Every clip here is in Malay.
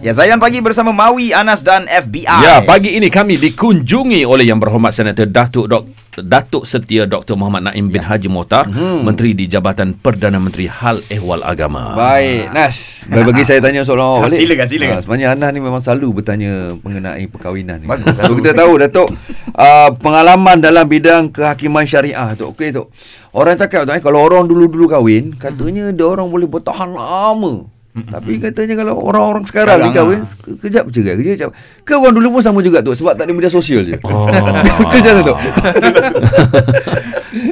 Ya, Zayan pagi bersama Mawi, Anas dan FBI. Ya, pagi ini kami dikunjungi oleh Yang Berhormat Senator Datuk Dok Datuk Setia Dr. Muhammad Naim bin Haji Mohtar, Hmm. Menteri di Jabatan Perdana Menteri Hal Ehwal Agama. Baik, Nas. Bagi saya tanya soalan awak balik. Silakan, silakan. Ah, sebenarnya Anas ni memang selalu bertanya mengenai perkahwinan ni. Bagus, So, kita tahu Datuk uh, pengalaman dalam bidang kehakiman syariah tu. Okey tu. Orang cakap tu eh, kalau orang dulu-dulu kahwin, katanya dia orang boleh bertahan lama. Tapi katanya kalau orang-orang sekarang, ni Sekarang, kahwin ah. ke- kejap bercerai, kejap kejap. Ke orang dulu pun sama juga tu sebab tak ada media sosial je. Oh. Kerja tu.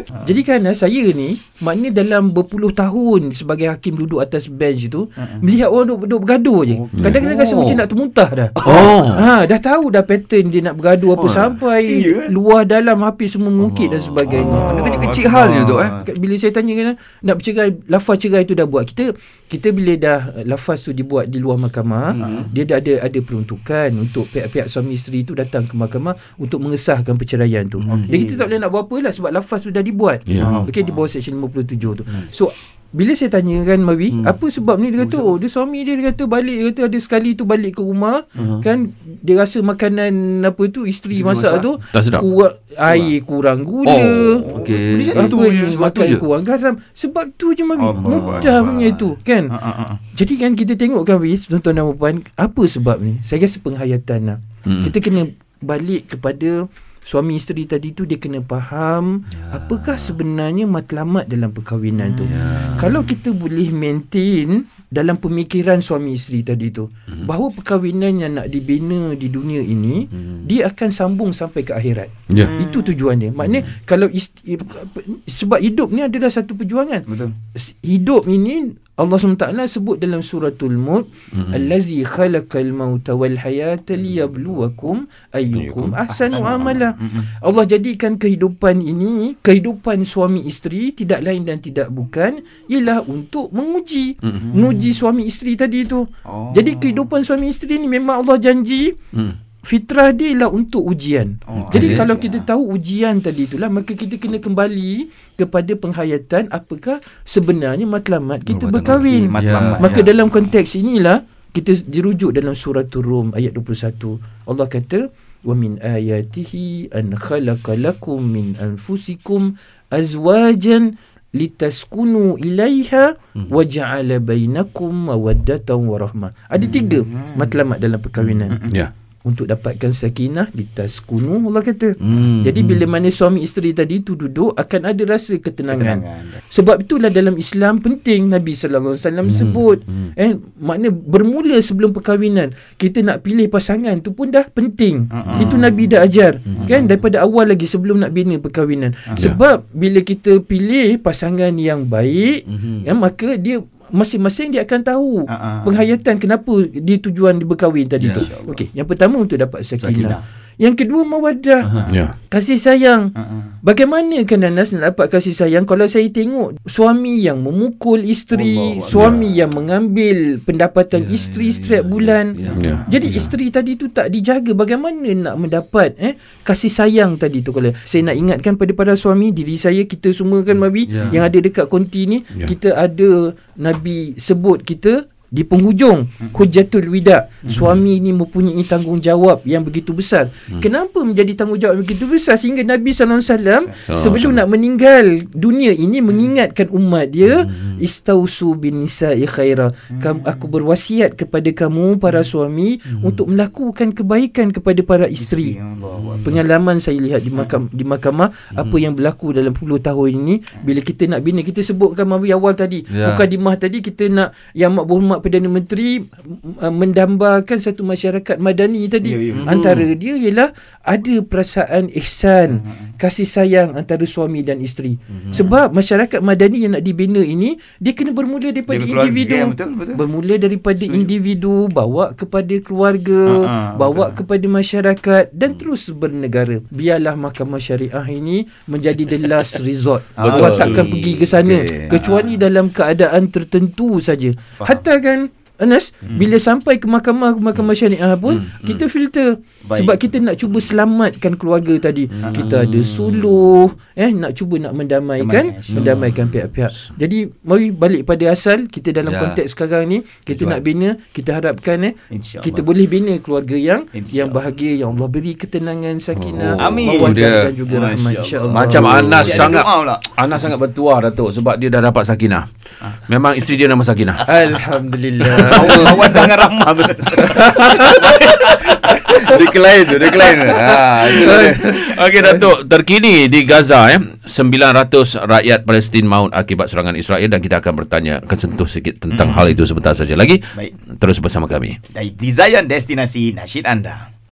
Jadi kan eh, saya ni makna dalam berpuluh tahun sebagai hakim duduk atas bench tu uh-huh. melihat orang duk, duk bergaduh je. Kadang-kadang rasa Oh. macam nak termuntah dah. Oh. Ha, dah tahu dah pattern dia nak bergaduh apa Oh. sampai Iya. luar dalam hampir semua mungkit dan sebagainya. Ada kecil-kecil hal je tu eh. Bila saya tanya kan nak bercerai lafaz cerai tu dah buat kita kita bila dah lafaz tu dibuat di luar mahkamah Hmm. dia dah ada ada peruntukan untuk pihak-pihak suami isteri tu datang ke mahkamah untuk mengesahkan perceraian tu. Hmm. Dan kita tak boleh nak buat apa lah sebab lafaz tu dah dibuat. Ya. Okey di bawah seksyen 57 tu. Hmm. So bila saya tanya kan Mawi, apa sebab ni dia kata oh dia suami dia dia kata balik dia kata ada sekali tu balik ke rumah kan dia rasa makanan apa tu isteri masak, masak. tu Tak sedap. kurang air kurang gula. Oh, okey. Itu ni, je, sebab makan tu je. kurang garam. Sebab tu je Mami. Oh, Mudah punya tu kan. Ah, ah, ah. Jadi kan kita tengok kan Wiz, tuan-tuan dan puan, apa sebab ni? Saya rasa penghayatan lah. Mm. Kita kena balik kepada suami isteri tadi tu dia kena faham ya. apakah sebenarnya matlamat dalam perkahwinan tu. Ya. Kalau kita boleh maintain dalam pemikiran suami isteri tadi tu Hmm. bahawa perkahwinan yang nak dibina di dunia ini dia akan sambung sampai ke akhirat. Ya. Itu tujuan dia. Maknanya kalau ist- i- sebab hidup ni adalah satu perjuangan. Betul. Hidup ini Allah SWT sebut dalam suratul Mulk Mm-mm. allazi khalaqal mauta wal hayata liyabluwakum ayyukum ahsanu amala. Allah jadikan kehidupan ini kehidupan suami isteri tidak lain dan tidak bukan ialah untuk menguji Mm-mm. menguji suami isteri tadi itu. Oh. Jadi kehidupan suami isteri ni memang Allah janji Hmm. Fitrah dia ialah untuk ujian. Oh, Jadi okey. kalau kita tahu ujian tadi itulah maka kita kena kembali kepada penghayatan apakah sebenarnya matlamat kita Oh, berkahwin. Okey, matlamat. Maka Ya. dalam konteks inilah kita dirujuk dalam surah Rum ayat 21. Allah kata wa min ayatihi an khalaqa lakum min anfusikum azwajan litaskunu ilaiha wa ja'ala bainakum mawaddatan wa rahmah. Ada tiga matlamat dalam perkahwinan Ya. Untuk dapatkan sakinah litaskunu Allah kata. Hmm. Jadi bila mana suami isteri tadi tu duduk akan ada rasa ketenangan. Ketenangan. Sebab itulah dalam Islam penting Nabi sallallahu alaihi wasallam sebut eh makna bermula sebelum perkahwinan kita nak pilih pasangan tu pun dah penting. Mm-mm. Itu Nabi dah ajar kan daripada awal lagi sebelum nak bina perkahwinan. Sebab bila kita pilih pasangan yang baik Mhm. ya maka dia masing-masing dia akan tahu Ah, ah. penghayatan kenapa dia tujuan berkahwin tadi Ya. tu. Okey, yang pertama untuk dapat sakinah. Sakinah. Yang kedua mawaddah. Ya. Kasih sayang. Ah, ah. Bagaimana kan Anas nak dapat kasih sayang kalau saya tengok suami yang memukul isteri, Allah suami yang mengambil pendapatan Ya, isteri ya, setiap ya, bulan. ya, ya. Jadi isteri tadi tu tak dijaga bagaimana nak mendapat eh kasih sayang tadi tu kalau saya nak ingatkan pada para suami diri saya kita semua kan Mabi Ya. yang ada dekat konti ni Ya. kita ada Nabi sebut kita di penghujung Hujatul Wida suami ni mempunyai tanggungjawab yang begitu besar. Kenapa menjadi tanggungjawab yang begitu besar? Sehingga Nabi sallallahu alaihi wasallam sebelum nak meninggal dunia ini mengingatkan umat dia istausu bin nisa'i khaira. Kam, aku berwasiat kepada kamu para suami untuk melakukan kebaikan kepada para isteri. Pengalaman saya lihat di makam di mahkamah apa yang berlaku dalam puluh tahun ini bila kita nak bina kita sebutkan Mawi awal tadi Ya. mukadimah tadi kita nak yang mak berhormat Perdana Menteri uh, mendambakan satu masyarakat madani tadi. Ya, ya. antara dia ialah ada perasaan ihsan kasih sayang antara suami dan isteri sebab masyarakat madani yang nak dibina ini dia kena bermula daripada keluarga, individu ya, betul, betul. bermula daripada Setuju. individu bawa kepada keluarga ha, bawa betul. kepada masyarakat dan terus bernegara biarlah mahkamah syariah ini menjadi the last resort Betul. awak takkan pergi ke sana Okey. kecuali dalam keadaan tertentu saja hatta kan Anas bila sampai ke mahkamah mahkamah syariah pun kita filter Baik. sebab kita nak cuba selamatkan keluarga tadi kita ada suluh eh nak cuba nak mendamaikan Damai. mendamaikan pihak-pihak jadi mari balik pada asal kita dalam Ya. konteks sekarang ni kita Tujuan. nak bina kita harapkan eh InsyaAllah. kita boleh bina keluarga yang InsyaAllah. yang bahagia yang Allah beri ketenangan sakinah Oh, Amin. mawaddah dan juga rahmat Masya insyaallah Macam Anas Dia sangat. Anas sangat bertuah Datuk sebab dia dah dapat sakinah. Memang isteri dia nama Sakinah. alhamdulillah Kawan dengan ramah betul. Decline tu, decline. Ha, itu dia. Okey Datuk, terkini di Gaza eh 900 rakyat Palestin maut akibat serangan Israel dan kita akan bertanya akan sentuh sikit tentang hal itu sebentar saja lagi. Baik. Terus bersama kami. Dari Zion Destinasi Nasyid Anda.